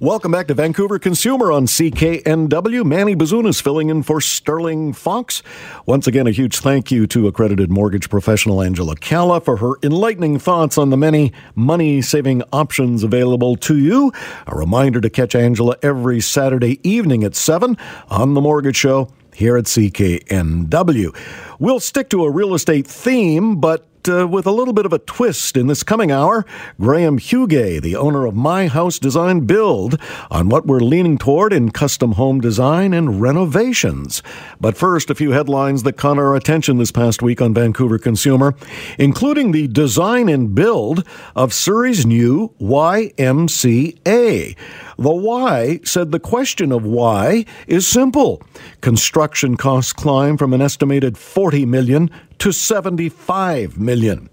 Welcome back to Vancouver Consumer on CKNW. Manny Bazunas filling in for Sterling Fox. Once again, a huge thank you to accredited mortgage professional Angela Calla for her enlightening thoughts on the many money saving options available to you. A reminder to catch Angela every Saturday evening at 7 on The Mortgage Show here at CKNW. We'll stick to a real estate theme, but uh, with a little bit of a twist in this coming hour. Graham Huguet, the owner of My House Design Build, on what we're leaning toward in custom home design and renovations. But first, a few headlines that caught our attention this past week on Vancouver Consumer, including the design and build of Surrey's new YMCA. The Y said the question of why is simple. Construction costs climb from an estimated 40 million to 75 million.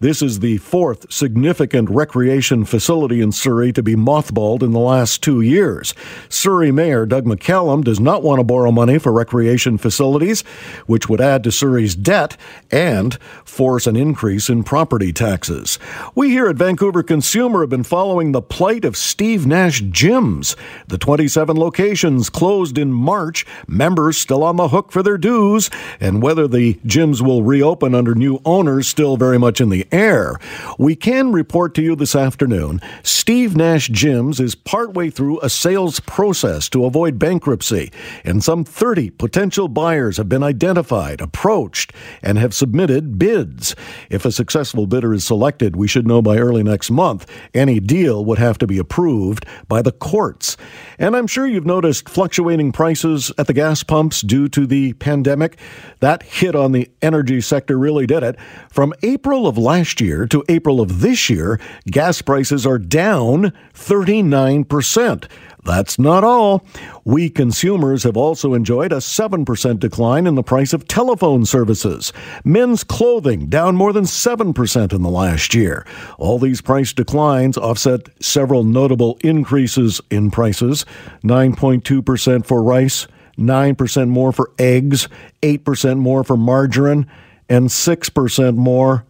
This is the fourth significant recreation facility in Surrey to be mothballed in the last two years. Surrey Mayor Doug McCallum does not want to borrow money for recreation facilities, which would add to Surrey's debt and force an increase in property taxes. We here at Vancouver Consumer have been following the plight of Steve Nash gyms. The 27 locations closed in March, members still on the hook for their dues, and whether the gyms will reopen under new owners still very much in the air. We can report to you this afternoon Steve Nash Gyms is partway through a sales process to avoid bankruptcy, and some 30 potential buyers have been identified, approached, and have submitted bids. If a successful bidder is selected, we should know by early next month. Any deal would have to be approved by the courts. And I'm sure you've noticed fluctuating prices at the gas pumps due to the pandemic. That hit on the energy sector really did it. From April of last year to April of this year, gas prices are down 39%. That's not all. We consumers have also enjoyed a 7% decline in the price of telephone services. Men's clothing down more than 7% in the last year. All these price declines offset several notable increases in prices 9.2% for rice, 9% more for eggs, 8% more for margarine, and 6% more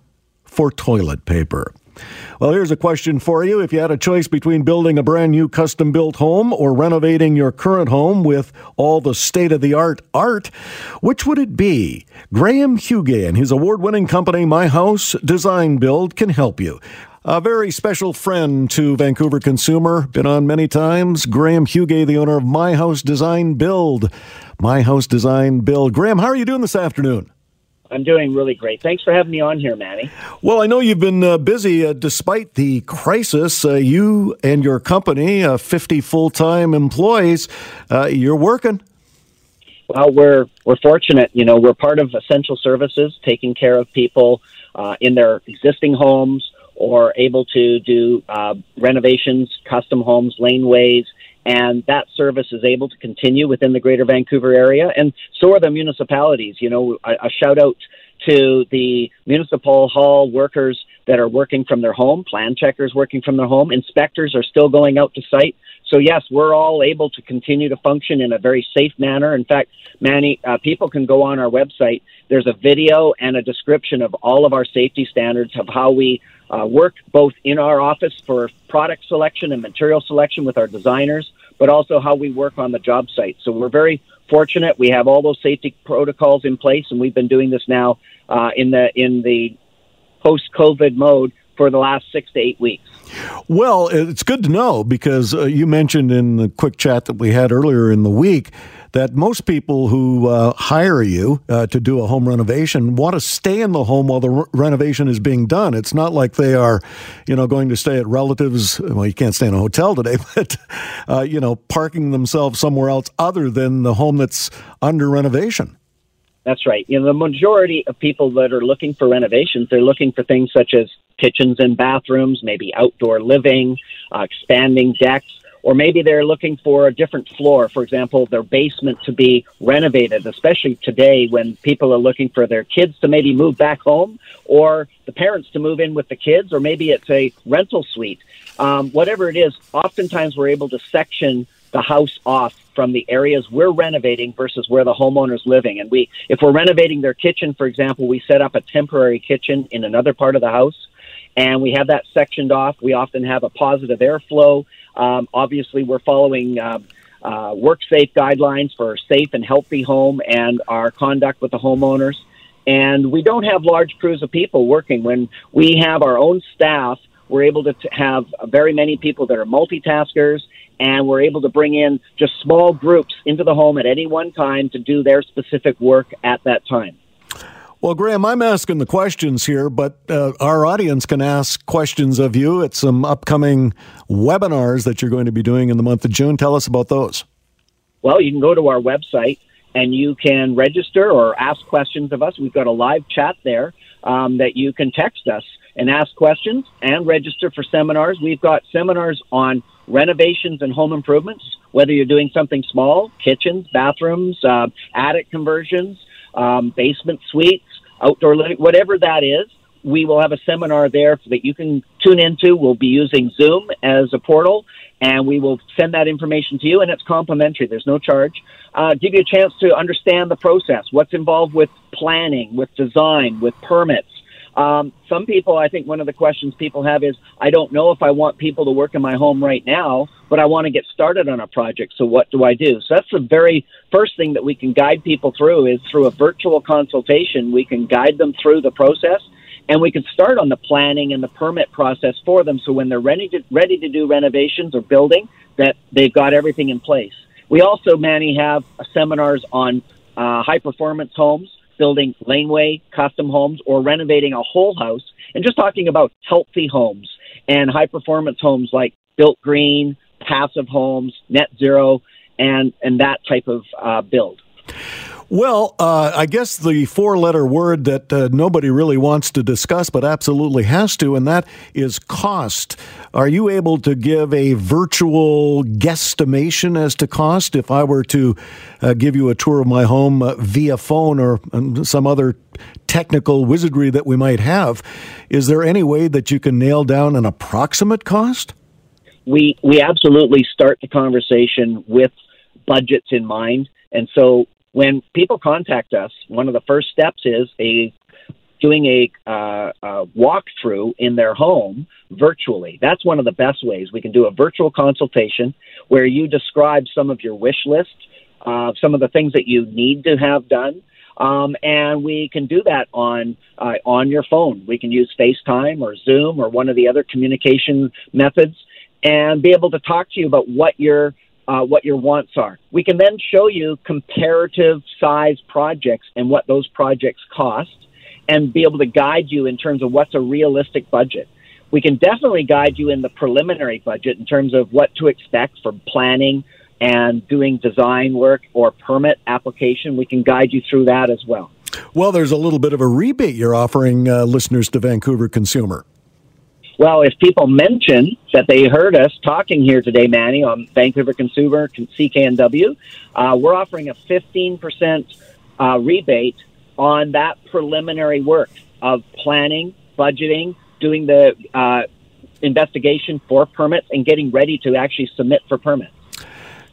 for toilet paper. Well, here's a question for you. If you had a choice between building a brand new custom built home or renovating your current home with all the state of the art art, which would it be? Graham Huguet and his award winning company, My House Design Build, can help you. A very special friend to Vancouver Consumer, been on many times. Graham Huguet, the owner of My House Design Build. My House Design Build. Graham, how are you doing this afternoon? I'm doing really great. Thanks for having me on here, Manny. Well, I know you've been uh, busy uh, despite the crisis. Uh, you and your company, uh, 50 full time employees, uh, you're working. Well, we're we're fortunate. You know, we're part of essential services, taking care of people uh, in their existing homes or able to do renovations, custom homes, laneways, and that service is able to continue within the Greater Vancouver area, and so are the municipalities. You know, a, a shout out to the municipal hall workers that are working from their home, plan checkers working from their home, inspectors are still going out to site. So yes, we're all able to continue to function in a very safe manner. In fact, many uh, people can go on our website. There's a video and a description of all of our safety standards of how we uh, work both in our office for product selection and material selection with our designers, but also how we work on the job site. So we're very fortunate. We have all those safety protocols in place, and we've been doing this now uh, in the in the post COVID mode for the last six to eight weeks. Well, it's good to know because uh, you mentioned in the quick chat that we had earlier in the week that most people who uh, hire you uh, to do a home renovation want to stay in the home while the re- renovation is being done. It's not like they are, you know, going to stay at relatives. Well, you can't stay in a hotel today, but uh, you know, parking themselves somewhere else other than the home that's under renovation. That's right. You know, the majority of people that are looking for renovations, they're looking for things such as kitchens and bathrooms, maybe outdoor living, uh, expanding decks or maybe they're looking for a different floor, for example, their basement to be renovated, especially today when people are looking for their kids to maybe move back home or the parents to move in with the kids, or maybe it's a rental suite. Um, whatever it is, oftentimes we're able to section the house off from the areas we're renovating versus where the homeowner's living. And we, if we're renovating their kitchen, for example, we set up a temporary kitchen in another part of the house and we have that sectioned off. We often have a positive airflow. Um, obviously, we're following uh, uh, work safe guidelines for a safe and healthy home and our conduct with the homeowners. And we don't have large crews of people working. When we have our own staff, we're able to t- have very many people that are multitaskers, and we're able to bring in just small groups into the home at any one time to do their specific work at that time. Well, Graham, I'm asking the questions here, but uh, our audience can ask questions of you at some upcoming webinars that you're going to be doing in the month of June. Tell us about those. Well, you can go to our website and you can register or ask questions of us. We've got a live chat there um, that you can text us and ask questions and register for seminars. We've got seminars on renovations and home improvements, whether you're doing something small, kitchens, bathrooms, uh, attic conversions, um, basement suites, outdoor living, whatever that is. We will have a seminar there that you can tune into. We'll be using Zoom as a portal, and we will send that information to you, and it's complimentary. There's no charge. Uh, give you a chance to understand the process, what's involved with planning, with design, with permits, um, some people, I think one of the questions people have is, I don't know if I want people to work in my home right now, but I want to get started on a project. So what do I do? So that's the very first thing that we can guide people through is through a virtual consultation. We can guide them through the process and we can start on the planning and the permit process for them. So when they're ready to, ready to do renovations or building, that they've got everything in place. We also, Manny, have seminars on uh, high performance homes building laneway custom homes or renovating a whole house and just talking about healthy homes and high performance homes like built green, passive homes, net zero, and, and that type of uh, build. Well, uh, I guess the four letter word that uh, nobody really wants to discuss, but absolutely has to, and that is cost. Are you able to give a virtual guesstimation as to cost if I were to uh, give you a tour of my home uh, via phone or um, some other technical wizardry that we might have? Is there any way that you can nail down an approximate cost? We, we absolutely start the conversation with budgets in mind. And so when people contact us, one of the first steps is a doing a, uh, a walkthrough in their home virtually. That's one of the best ways. We can do a virtual consultation where you describe some of your wish list, uh, some of the things that you need to have done. Um, and we can do that on uh, on your phone. We can use FaceTime or Zoom or one of the other communication methods, and be able to talk to you about what your uh, what your wants are. We can then show you comparative size projects and what those projects cost and be able to guide you in terms of what's a realistic budget. We can definitely guide you in the preliminary budget in terms of what to expect for planning and doing design work or permit application. We can guide you through that as well. Well, there's a little bit of a rebate you're offering uh, listeners to Vancouver Consumer. Well, if people mention that they heard us talking here today, Manny, on Vancouver Consumer CKNW, uh, we're offering a 15% uh, rebate on that preliminary work of planning, budgeting, doing the uh, investigation for permits, and getting ready to actually submit for permits.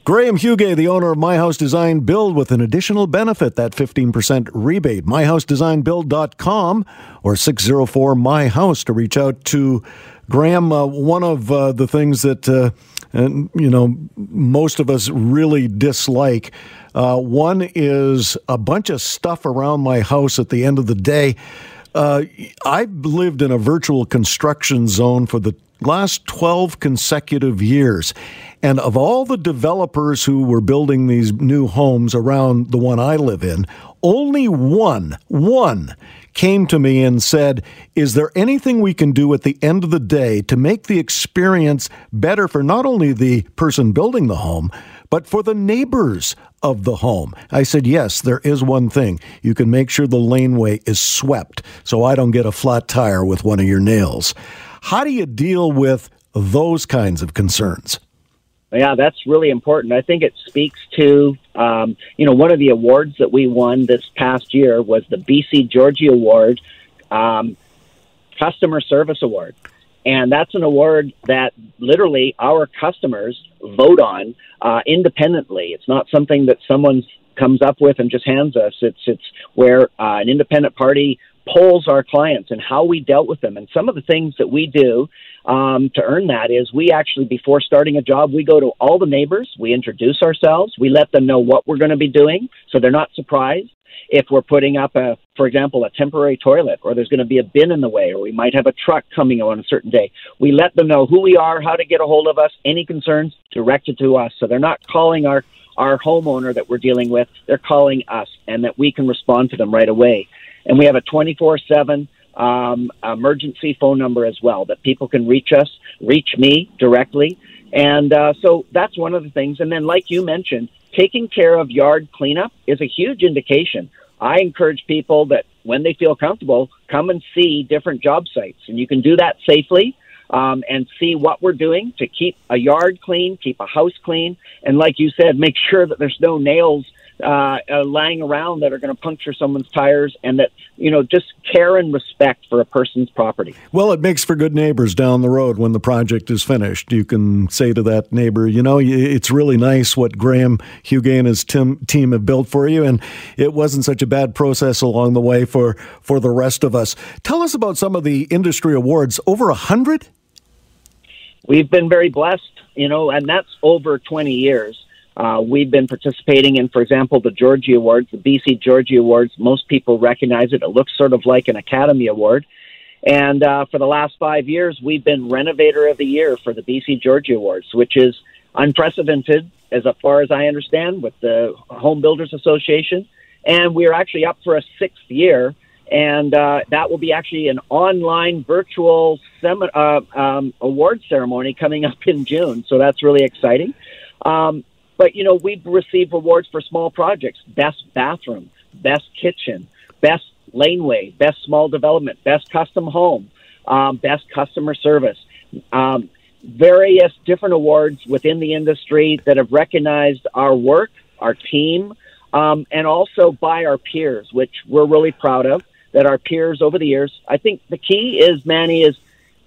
Graham Huguet, the owner of My House Design Build, with an additional benefit, that 15% rebate. MyHouseDesignBuild.com or 604 My House to reach out to Graham. Uh, one of uh, the things that, uh, you know, most of us really dislike. Uh, one is a bunch of stuff around my house at the end of the day. Uh, I've lived in a virtual construction zone for the last 12 consecutive years. And of all the developers who were building these new homes around the one I live in, only one, one came to me and said, Is there anything we can do at the end of the day to make the experience better for not only the person building the home, but for the neighbors of the home? I said, Yes, there is one thing. You can make sure the laneway is swept so I don't get a flat tire with one of your nails. How do you deal with those kinds of concerns? Yeah, that's really important. I think it speaks to, um, you know, one of the awards that we won this past year was the BC Georgie Award, um, Customer Service Award. And that's an award that literally our customers vote on uh, independently. It's not something that someone comes up with and just hands us. It's it's where uh, an independent party polls our clients and how we dealt with them. And some of the things that we do um, to earn that is we actually, before starting a job, we go to all the neighbors, we introduce ourselves, we let them know what we're going to be doing so they're not surprised. If we're putting up a, for example, a temporary toilet, or there's going to be a bin in the way, or we might have a truck coming on a certain day, we let them know who we are, how to get a hold of us, any concerns directed to us. So they're not calling our our homeowner that we're dealing with, they're calling us, and that we can respond to them right away. And we have a 24 7 um, emergency phone number as well that people can reach us, reach me directly. And uh, so that's one of the things. And then, like you mentioned, taking care of yard cleanup is a huge indication. I encourage people that when they feel comfortable, come and see different job sites. And you can do that safely um, and see what we're doing to keep a yard clean, keep a house clean. And like you said, make sure that there's no nails uh, uh, lying around that are going to puncture someone's tires, and that you know just care and respect for a person's property. Well, it makes for good neighbors down the road when the project is finished. You can say to that neighbor, you know, it's really nice what Graham Huguet and his tim- team have built for you, and it wasn't such a bad process along the way for for the rest of us. Tell us about some of the industry awards. Over a hundred. We've been very blessed, you know, and that's over 20 years. Uh, we've been participating in, for example, the Georgie Awards, the BC Georgie Awards. Most people recognize it. It looks sort of like an Academy Award. And uh, for the last five years, we've been Renovator of the Year for the BC Georgie Awards, which is unprecedented as far as I understand with the Home Builders Association. And we're actually up for a sixth year. And uh, that will be actually an online virtual sem- uh, um, award ceremony coming up in June. So that's really exciting. Um, but you know, we've received awards for small projects: best bathroom, best kitchen, best laneway, best small development, best custom home, um, best customer service. Um, various different awards within the industry that have recognized our work, our team, um, and also by our peers, which we're really proud of. That our peers over the years, I think the key is, Manny, is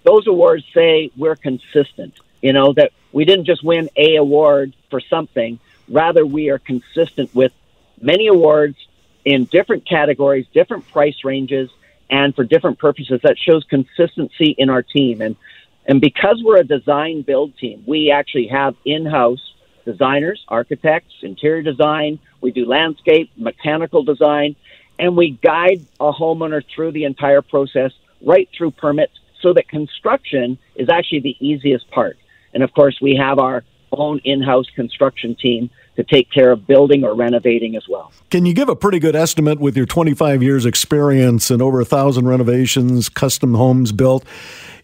those awards say we're consistent. You know, that we didn't just win a award for something, rather we are consistent with many awards in different categories, different price ranges, and for different purposes. That shows consistency in our team. And and because we're a design build team, we actually have in-house designers, architects, interior design, we do landscape, mechanical design, and we guide a homeowner through the entire process right through permits so that construction is actually the easiest part. And of course, we have our own in house construction team to take care of building or renovating as well. Can you give a pretty good estimate with your 25 years experience and over a thousand renovations, custom homes built?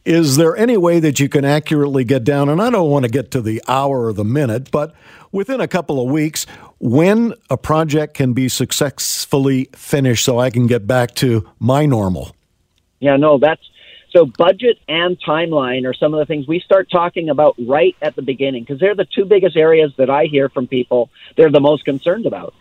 Is there any way that you can accurately get down? And I don't want to get to the hour or the minute, but within a couple of weeks, when a project can be successfully finished so I can get back to my normal? Yeah, no, that's so budget and timeline are some of the things we start talking about right at the beginning because they're the two biggest areas that I hear from people they're the most concerned about.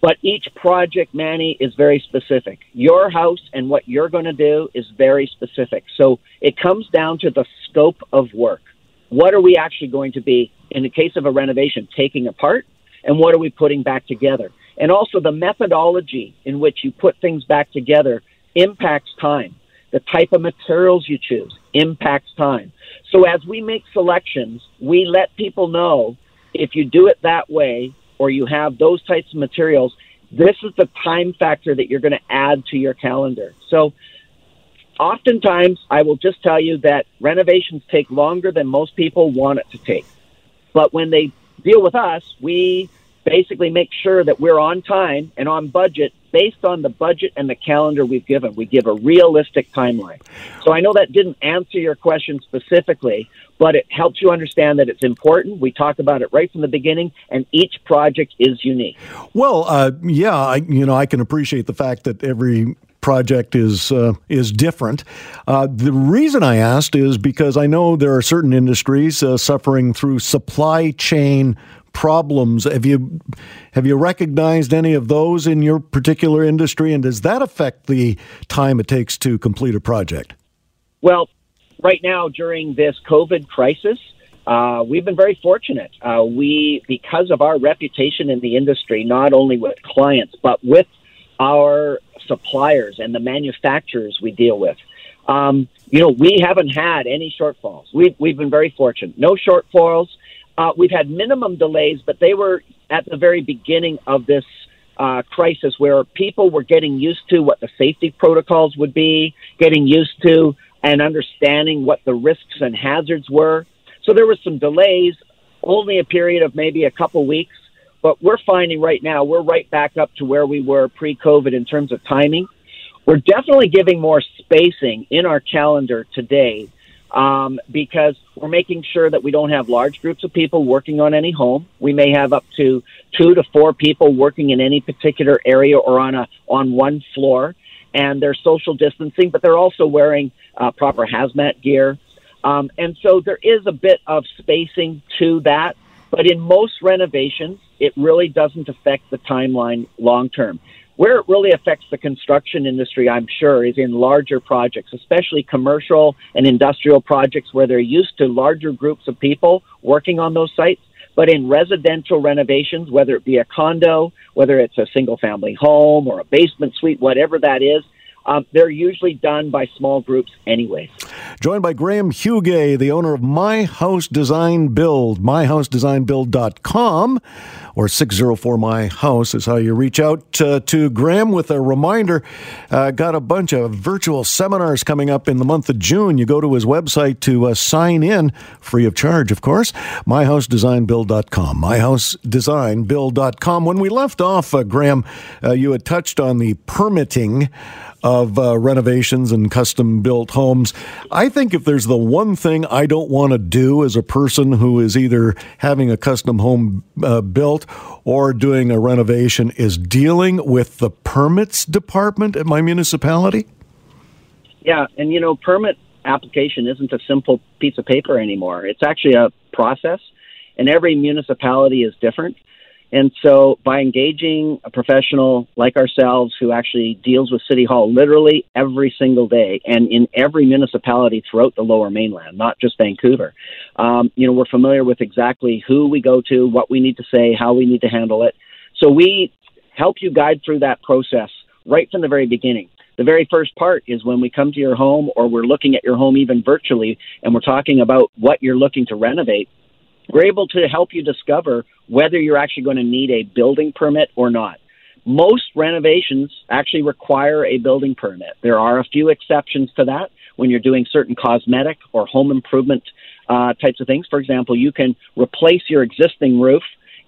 But each project, Manny, is very specific. Your house and what you're going to do is very specific. So it comes down to the scope of work. What are we actually going to be, in the case of a renovation, taking apart? And what are we putting back together? And also the methodology in which you put things back together impacts time the type of materials you choose impacts time. So as we make selections, we let people know if you do it that way or you have those types of materials, this is the time factor that you're going to add to your calendar. So oftentimes I will just tell you that renovations take longer than most people want it to take. But when they deal with us, we basically make sure that we're on time and on budget based on the budget and the calendar we've given. We give a realistic timeline. So I know that didn't answer your question specifically, but it helps you understand that it's important. We talk about it right from the beginning, and each project is unique. Well, uh, yeah, I, you know, I can appreciate the fact that every project is uh, is different. Uh, the reason I asked is because I know there are certain industries uh, suffering through supply chain problems. Have you have you recognized any of those in your particular industry, and does that affect the time it takes to complete a project? Well, right now during this COVID crisis, uh, we've been very fortunate. Uh, we, because of our reputation in the industry, not only with clients but with our suppliers and the manufacturers we deal with. Um, you know, we haven't had any shortfalls. We've we've been very fortunate. No shortfalls. Uh, we've had minimum delays, but they were at the very beginning of this uh, crisis where people were getting used to what the safety protocols would be, getting used to and understanding what the risks and hazards were. So there was some delays, only a period of maybe a couple weeks, but we're finding right now we're right back up to where we were pre-COVID in terms of timing. We're definitely giving more spacing in our calendar today um, because we're making sure that we don't have large groups of people working on any home. We may have up to two to four people working in any particular area or on a on one floor, and they're social distancing, but they're also wearing uh, proper hazmat gear. Um, and so there is a bit of spacing to that, but in most renovations, it really doesn't affect the timeline long term. Where it really affects the construction industry, I'm sure, is in larger projects, especially commercial and industrial projects where they're used to larger groups of people working on those sites. But in residential renovations, whether it be a condo, whether it's a single family home or a basement suite, whatever that is, um, they're usually done by small groups anyways. Joined by Graham Huguet, the owner of My House Design Build, myhousedesignbuild.com or 604 My House is how you reach out uh, to Graham with a reminder. Uh, got a bunch of virtual seminars coming up in the month of June. You go to his website to uh, sign in, free of charge, of course, myhousedesignbuild.com, myhousedesignbuild.com. When we left off, uh, Graham, uh, you had touched on the permitting of uh, renovations and custom built homes. I think if there's the one thing I don't want to do as a person who is either having a custom home uh, built or doing a renovation is dealing with the permits department at my municipality. Yeah, and you know, permit application isn't a simple piece of paper anymore. It's actually a process, and every municipality is different. And so, by engaging a professional like ourselves who actually deals with City Hall literally every single day and in every municipality throughout the lower mainland, not just Vancouver, um, you know, we're familiar with exactly who we go to, what we need to say, how we need to handle it. So, we help you guide through that process right from the very beginning. The very first part is when we come to your home or we're looking at your home even virtually and we're talking about what you're looking to renovate we're able to help you discover whether you're actually going to need a building permit or not. Most renovations actually require a building permit. There are a few exceptions to that when you're doing certain cosmetic or home improvement uh, types of things. For example, you can replace your existing roof,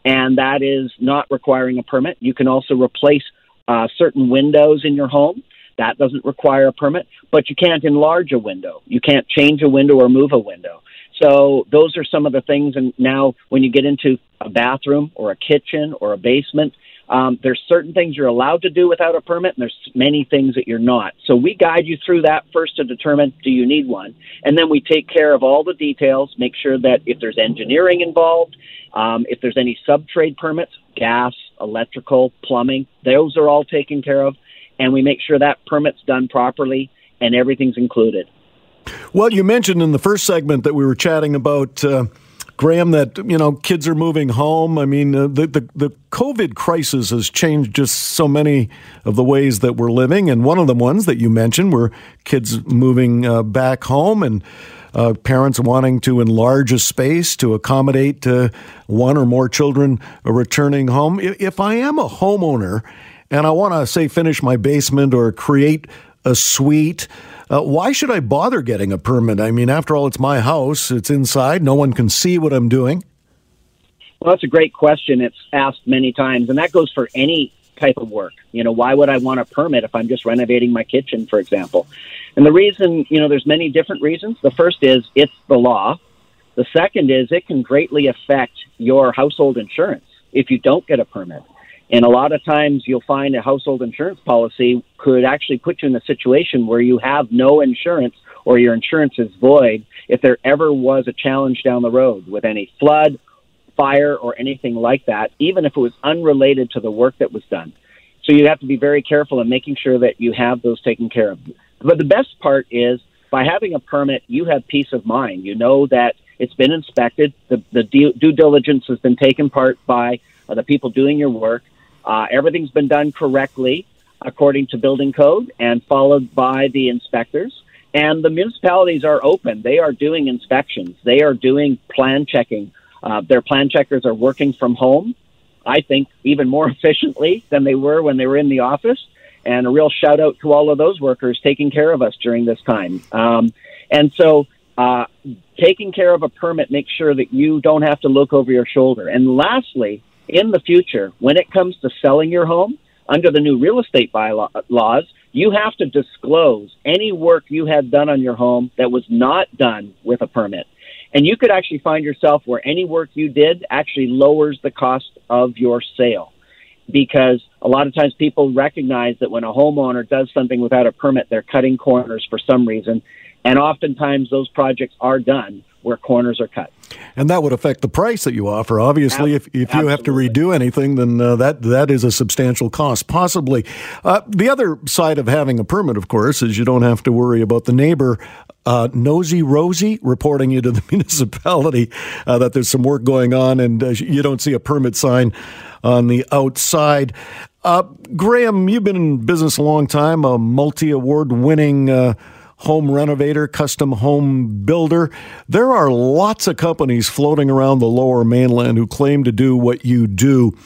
and that is not requiring a permit. You can also replace uh, certain windows in your home. That doesn't require a permit, but you can't enlarge a window. You can't change a window or move a window. So those are some of the things. And now, when you get into a bathroom or a kitchen or a basement, um, there's certain things you're allowed to do without a permit, and there's many things that you're not. So we guide you through that first to determine do you need one, and then we take care of all the details, make sure that if there's engineering involved, um, if there's any sub trade permits, gas, electrical, plumbing, those are all taken care of, and we make sure that permit's done properly and everything's included. Well, you mentioned in the first segment that we were chatting about. Uh, Graham, that you know, kids are moving home. I mean, uh, the, the the COVID crisis has changed just so many of the ways that we're living, and one of the ones that you mentioned were kids moving uh, back home and uh, parents wanting to enlarge a space to accommodate uh, one or more children returning home. If I am a homeowner and I want to say finish my basement or create a suite. Uh, why should I bother getting a permit? I mean, after all, it's my house. It's inside. No one can see what I'm doing. Well, that's a great question. It's asked many times, and that goes for any type of work. You know, why would I want a permit if I'm just renovating my kitchen, for example? And the reason, you know, there's many different reasons. The first is it's the law. The second is it can greatly affect your household insurance if you don't get a permit. And a lot of times you'll find a household insurance policy could actually put you in a situation where you have no insurance or your insurance is void if there ever was a challenge down the road with any flood, fire, or anything like that, even if it was unrelated to the work that was done. So you have to be very careful in making sure that you have those taken care of. But the best part is by having a permit, you have peace of mind. You know that it's been inspected, the, the due, due diligence has been taken part by uh, the people doing your work. Uh, everything's been done correctly according to building code and followed by the inspectors. And the municipalities are open. They are doing inspections. They are doing plan checking. Uh, their plan checkers are working from home. I think even more efficiently than they were when they were in the office. And a real shout out to all of those workers taking care of us during this time. Um, and so, uh, taking care of a permit makes sure that you don't have to look over your shoulder. And lastly, in the future, when it comes to selling your home, under the new real estate bylaws, you have to disclose any work you had done on your home that was not done with a permit. And you could actually find yourself where any work you did actually lowers the cost of your sale. Because a lot of times people recognize that when a homeowner does something without a permit, they're cutting corners for some reason. And oftentimes those projects are done where corners are cut. And that would affect the price that you offer. Obviously, Ab- if, if you have to redo anything, then uh, that that is a substantial cost, possibly. Uh, the other side of having a permit, of course, is you don't have to worry about the neighbor. Uh, nosy Rosie reporting you to the municipality uh, that there's some work going on and uh, you don't see a permit sign on the outside. Uh, Graham, you've been in business a long time, a multi award winning home renovator, custom home builder. There are lots of companies floating around the lower mainland who claim to do what you do.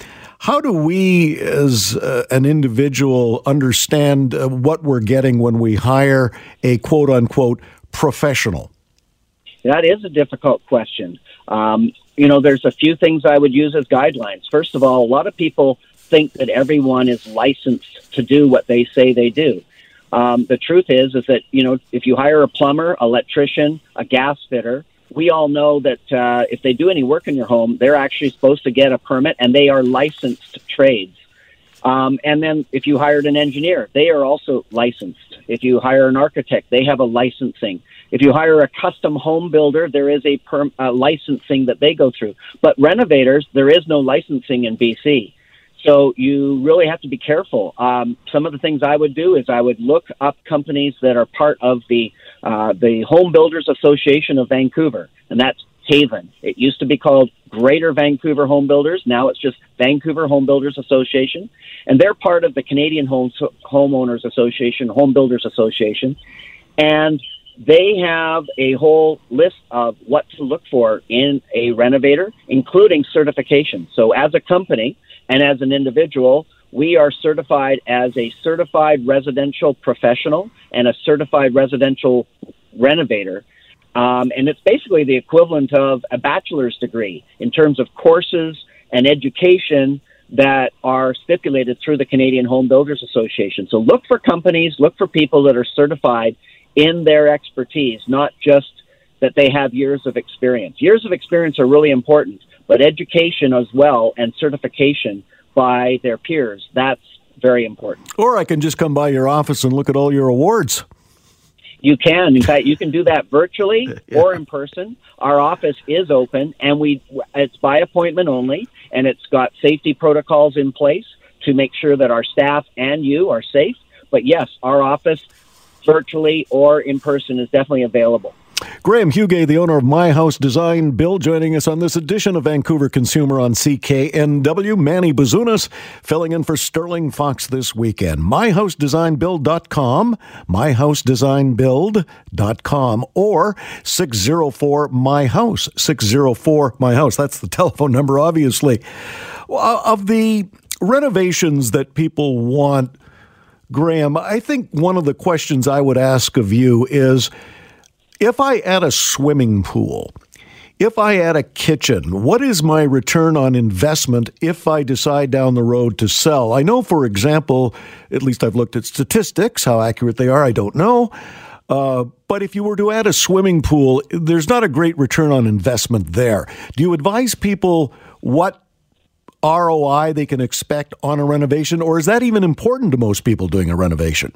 How do we, as uh, an individual, understand uh, what we're getting when we hire a quote unquote professional? That is a difficult question. Um, you know, there's a few things I would use as guidelines. First of all, a lot of people think that everyone is licensed to do what they say they do. Um, the truth is, is that you know if you hire a plumber, electrician, a gas fitter, we all know that uh, if they do any work in your home, they're actually supposed to get a permit, and they are licensed trades. Um, and then if you hired an engineer, they are also licensed. If you hire an architect, they have a licensing. If you hire a custom home builder, there is a perm, uh, licensing that they go through. But renovators, there is no licensing in BC. So you really have to be careful. Um, some of the things I would do is I would look up companies that are part of the uh, the Home Builders Association of Vancouver, and that's HAVAN. It used to be called Greater Vancouver Home Builders. Now it's just Vancouver Home Builders Association, and they're part of the Canadian Home Homeowners Association, Home Builders Association, and they have a whole list of what to look for in a renovator, including certification. So as a company and as an individual, we are certified as a certified residential professional and a certified residential renovator. Um, and it's basically the equivalent of a bachelor's degree in terms of courses and education that are stipulated through the Canadian Home Builders Association. So look for companies, look for people that are certified in their expertise, not just that they have years of experience. Years of experience are really important, but education as well and certification by their peers, that's very important. Or I can just come by your office and look at all your awards. You can. In fact, you can do that virtually yeah. or in person. Our office is open and we it's by appointment only and it's got safety protocols in place to make sure that our staff and you are safe. But yes, our office virtually or in person is definitely available. Graham Huguet, the owner of My House Design Build, joining us on this edition of Vancouver Consumer on CKNW. Manny Bazunas filling in for Sterling Fox this weekend. MyHouseDesignBuild.com, MyHouseDesignBuild.com, or 604 My House, 604 My House. That's the telephone number, obviously. Of the renovations that people want, Graham, I think one of the questions I would ask of you is if I add a swimming pool, if I add a kitchen, what is my return on investment if I decide down the road to sell? I know, for example, at least I've looked at statistics, how accurate they are, I don't know. Uh, but if you were to add a swimming pool, there's not a great return on investment there. Do you advise people what ROI they can expect on a renovation, or is that even important to most people doing a renovation?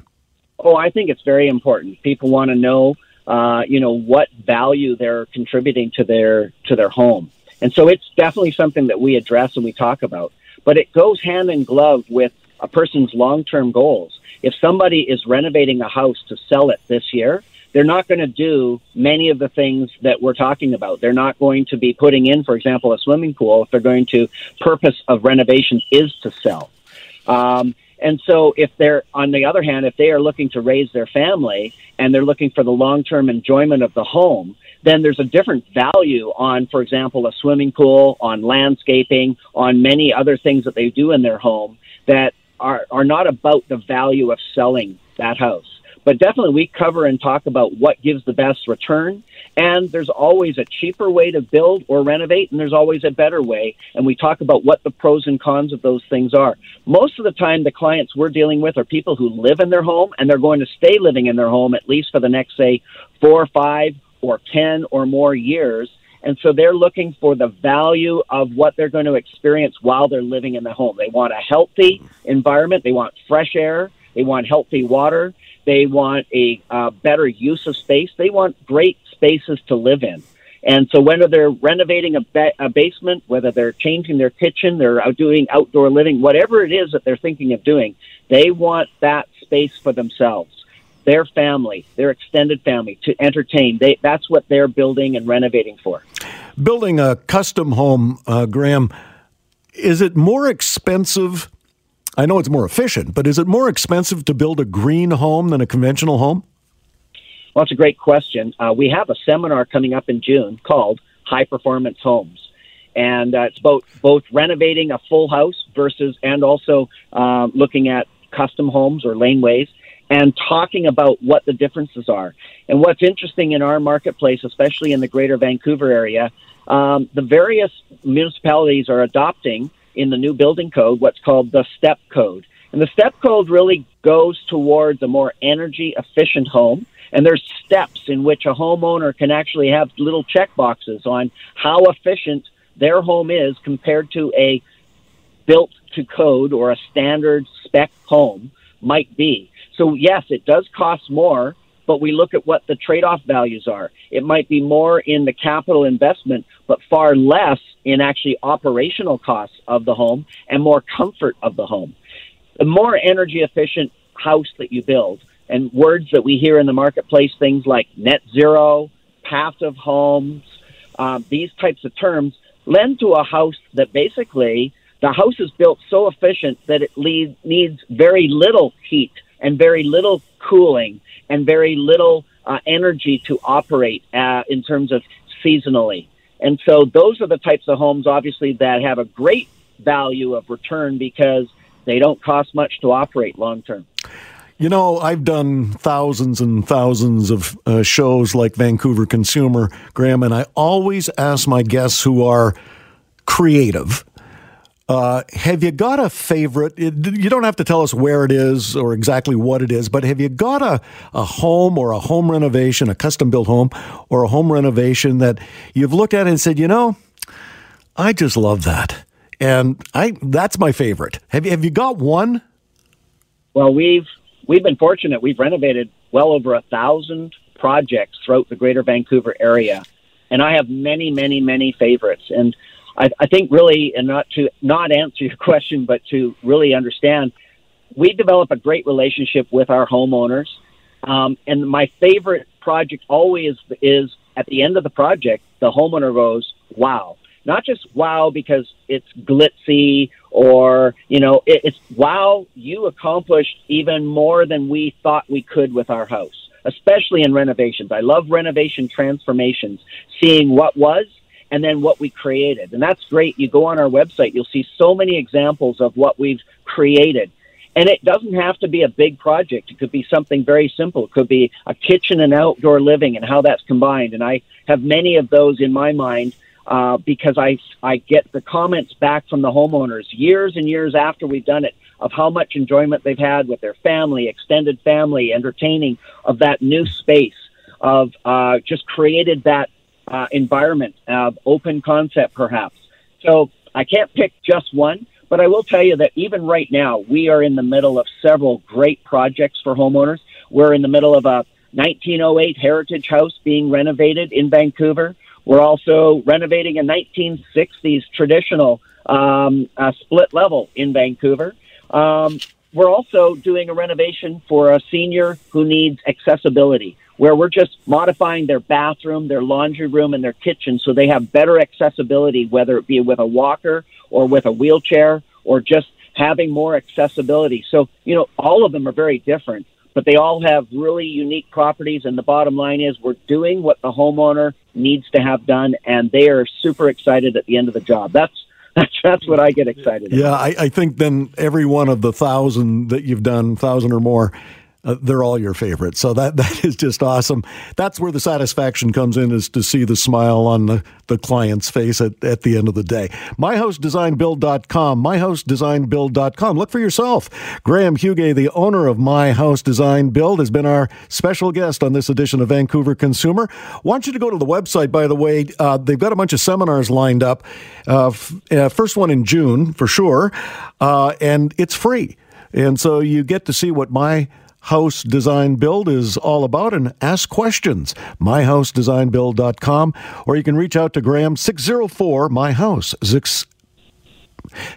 Oh, I think it's very important. People want to know, uh, you know, what value they're contributing to their to their home, and so it's definitely something that we address and we talk about. But it goes hand in glove with a person's long term goals. If somebody is renovating a house to sell it this year, they're not going to do many of the things that we're talking about. They're not going to be putting in, for example, a swimming pool if they're going to purpose of renovation is to sell. Um, and so, if they're, on the other hand, if they are looking to raise their family and they're looking for the long term enjoyment of the home, then there's a different value on, for example, a swimming pool, on landscaping, on many other things that they do in their home that are, are not about the value of selling that house. But definitely, we cover and talk about what gives the best return. And there's always a cheaper way to build or renovate, and there's always a better way. And we talk about what the pros and cons of those things are. Most of the time, the clients we're dealing with are people who live in their home, and they're going to stay living in their home at least for the next, say, four or five or 10 or more years. And so they're looking for the value of what they're going to experience while they're living in the home. They want a healthy environment, they want fresh air, they want healthy water, they want a uh, better use of space. They want great spaces to live in. And so whether they're renovating a, ba- a basement, whether they're changing their kitchen, they're doing outdoor living, whatever it is that they're thinking of doing, they want that space for themselves, their family, their extended family to entertain. They, that's what they're building and renovating for. Building a custom home, uh, Graham, is it more expensive I know it's more efficient, but is it more expensive to build a green home than a conventional home? Well, that's a great question. Uh, we have a seminar coming up in June called High Performance Homes. And uh, it's about both renovating a full house versus, and also uh, looking at custom homes or laneways and talking about what the differences are. And what's interesting in our marketplace, especially in the greater Vancouver area, um, the various municipalities are adopting in the new building code what's called the STEP code. And the STEP code really goes towards a more energy efficient home. And there's steps in which a homeowner can actually have little check boxes on how efficient their home is compared to a built to code or a standard spec home might be. So yes, it does cost more, but we look at what the trade-off values are. It might be more in the capital investment, but far less in actually operational costs of the home and more comfort of the home. The more energy efficient house that you build, and words that we hear in the marketplace, things like net zero, passive homes, uh, these types of terms lend to a house that basically the house is built so efficient that it lead, needs very little heat and very little cooling and very little uh, energy to operate uh, in terms of seasonally. And so those are the types of homes, obviously, that have a great value of return because they don't cost much to operate long term. You know, I've done thousands and thousands of uh, shows like Vancouver Consumer, Graham, and I always ask my guests who are creative uh, have you got a favorite? You don't have to tell us where it is or exactly what it is, but have you got a, a home or a home renovation, a custom built home or a home renovation that you've looked at and said, you know, I just love that. And I that's my favorite. Have you have you got one? Well, we've we've been fortunate. We've renovated well over a thousand projects throughout the greater Vancouver area. And I have many, many, many favorites. And I, I think really, and not to not answer your question, but to really understand, we develop a great relationship with our homeowners. Um, and my favorite project always is at the end of the project, the homeowner goes, "Wow!" Not just wow because it's glitzy or you know it, it's wow you accomplished even more than we thought we could with our house especially in renovations i love renovation transformations seeing what was and then what we created. And that's great. You go on our website, you'll see so many examples of what we've created. And it doesn't have to be a big project. It could be something very simple. It could be a kitchen and outdoor living and how that's combined. And I have many of those in my mind uh, because I, I get the comments back from the homeowners years and years after we've done it of how much enjoyment they've had with their family, extended family, entertaining of that new space, of uh, just created that uh, environment, uh, open concept perhaps. So I can't pick just one, but I will tell you that even right now, we are in the middle of several great projects for homeowners. We're in the middle of a 1908 heritage house being renovated in Vancouver. We're also renovating a 1960s traditional um, uh, split level in Vancouver. Um, we're also doing a renovation for a senior who needs accessibility, where we're just modifying their bathroom, their laundry room, and their kitchen so they have better accessibility, whether it be with a walker or with a wheelchair or just having more accessibility. So, you know, all of them are very different, but they all have really unique properties. And the bottom line is we're doing what the homeowner needs to have done, and they are super excited at the end of the job. That's that's what I get excited. Yeah, about. I, I think then every one of the thousand that you've done, thousand or more, uh, they're all your favorites. So that that is just awesome. That's where the satisfaction comes in is to see the smile on the, the client's face at, at the end of the day. MyHouseDesignBuild.com, MyHouseDesignBuild.com. Look for yourself. Graham Huguet, the owner of My House Design Build, has been our special guest on this edition of Vancouver Consumer. Want you to go to the website, by the way. Uh, they've got a bunch of seminars lined up. Uh, f- uh, first one in June, for sure. Uh, and it's free. And so you get to see what my House Design Build is all about and ask questions. MyHouseDesignBuild.com, or you can reach out to Graham 604 My House.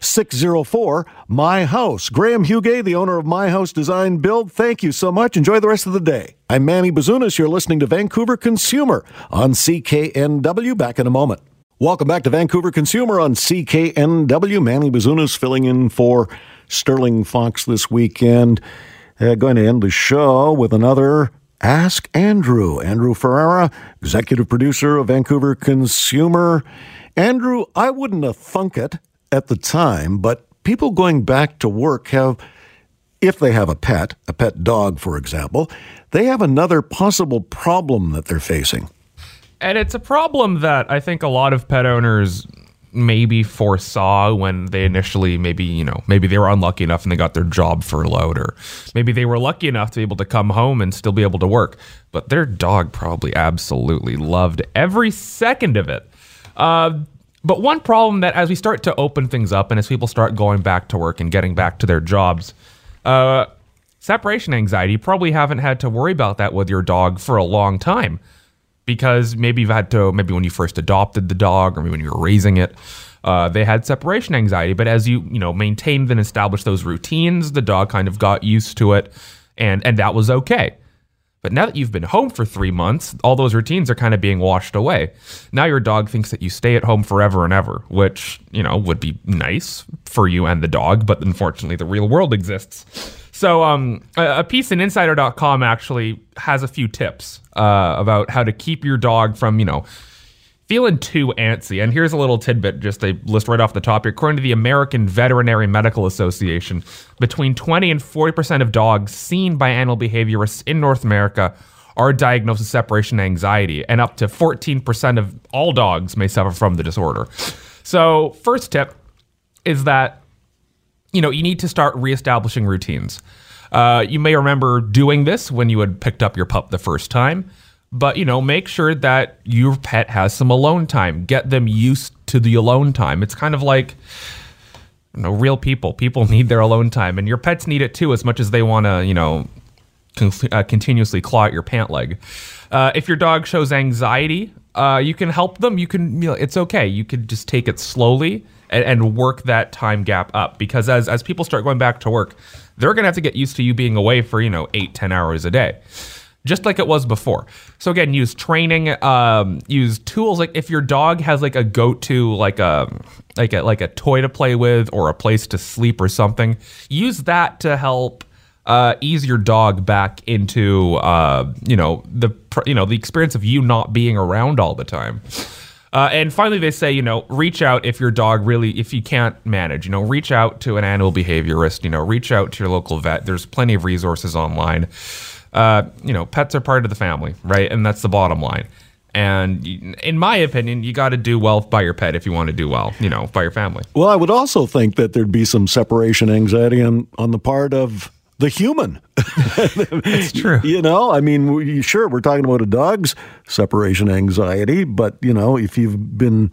604 My House. Graham Huguet, the owner of My House Design Build, thank you so much. Enjoy the rest of the day. I'm Manny Bazunas. You're listening to Vancouver Consumer on CKNW. Back in a moment. Welcome back to Vancouver Consumer on CKNW. Manny Bazunas filling in for Sterling Fox this weekend. Uh, going to end the show with another Ask Andrew. Andrew Ferrara, executive producer of Vancouver Consumer. Andrew, I wouldn't have thunk it at the time, but people going back to work have, if they have a pet, a pet dog, for example, they have another possible problem that they're facing. And it's a problem that I think a lot of pet owners maybe foresaw when they initially maybe you know maybe they were unlucky enough and they got their job furloughed or maybe they were lucky enough to be able to come home and still be able to work. But their dog probably absolutely loved every second of it. Uh, but one problem that as we start to open things up and as people start going back to work and getting back to their jobs uh, separation anxiety you probably haven't had to worry about that with your dog for a long time because maybe you've had to maybe when you first adopted the dog or maybe when you were raising it uh, they had separation anxiety. But as you you know maintained and established those routines the dog kind of got used to it and and that was okay. But now that you've been home for three months all those routines are kind of being washed away. Now your dog thinks that you stay at home forever and ever which you know would be nice for you and the dog but unfortunately the real world exists so, um, a, piece in Insider.com actually has a few tips uh, about how to keep your dog from, you know, feeling too antsy. And here's a little tidbit, just a list right off the top here. According to the American Veterinary Medical Association, between 20 and 40% of dogs seen by animal behaviorists in North America are diagnosed with separation anxiety, and up to 14% of all dogs may suffer from the disorder. So, first tip is that you know, you need to start reestablishing routines. Uh, you may remember doing this when you had picked up your pup the first time, but you know, make sure that your pet has some alone time. Get them used to the alone time. It's kind of like you know, real people. People need their alone time, and your pets need it too, as much as they want to, you know, con- uh, continuously claw at your pant leg. Uh, if your dog shows anxiety, uh, you can help them. You can, you know, it's okay. You could just take it slowly and, and work that time gap up because as as people start going back to work, they're gonna have to get used to you being away for you know eight ten hours a day just like it was before. So again, use training, um, use tools like if your dog has like a go-to like a like a like a toy to play with or a place to sleep or something, use that to help uh, ease your dog back into uh, you know the you know the experience of you not being around all the time. Uh, and finally, they say, you know, reach out if your dog really, if you can't manage, you know, reach out to an animal behaviorist, you know, reach out to your local vet. There's plenty of resources online. Uh, you know, pets are part of the family, right? And that's the bottom line. And in my opinion, you got to do well by your pet if you want to do well, you know, by your family. Well, I would also think that there'd be some separation anxiety on, on the part of the human. That's true. You know, I mean, sure, we're talking about a dog's separation anxiety, but, you know, if you've been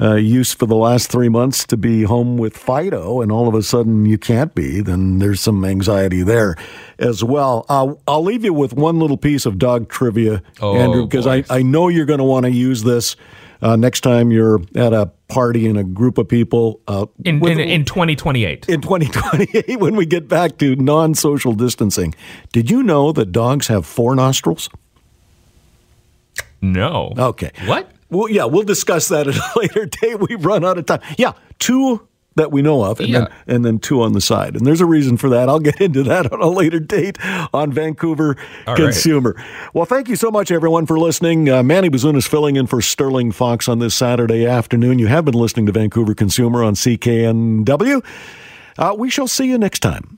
uh, used for the last three months to be home with Fido, and all of a sudden you can't be, then there's some anxiety there as well. Uh, I'll leave you with one little piece of dog trivia, Oh, Andrew, because I. I know you're going to want to use this uh, next time you're at a party in a group of people. Uh, In, with- in, in 2028. in 2028 when we get back to non social distancing. Did you know that dogs have four nostrils? no. Okay. What? Well, yeah, we'll discuss that at a later date. We've run out of time. Yeah, two that we know of, and, then, and then two on the side. And there's a reason for that. I'll get into that on a later date on Vancouver All right. Consumer. Well, thank you so much, everyone, for listening. Uh, Manny Bazunas filling in for Sterling Fox on this Saturday afternoon. You have been listening to Vancouver Consumer on CKNW. Uh, we shall see you next time.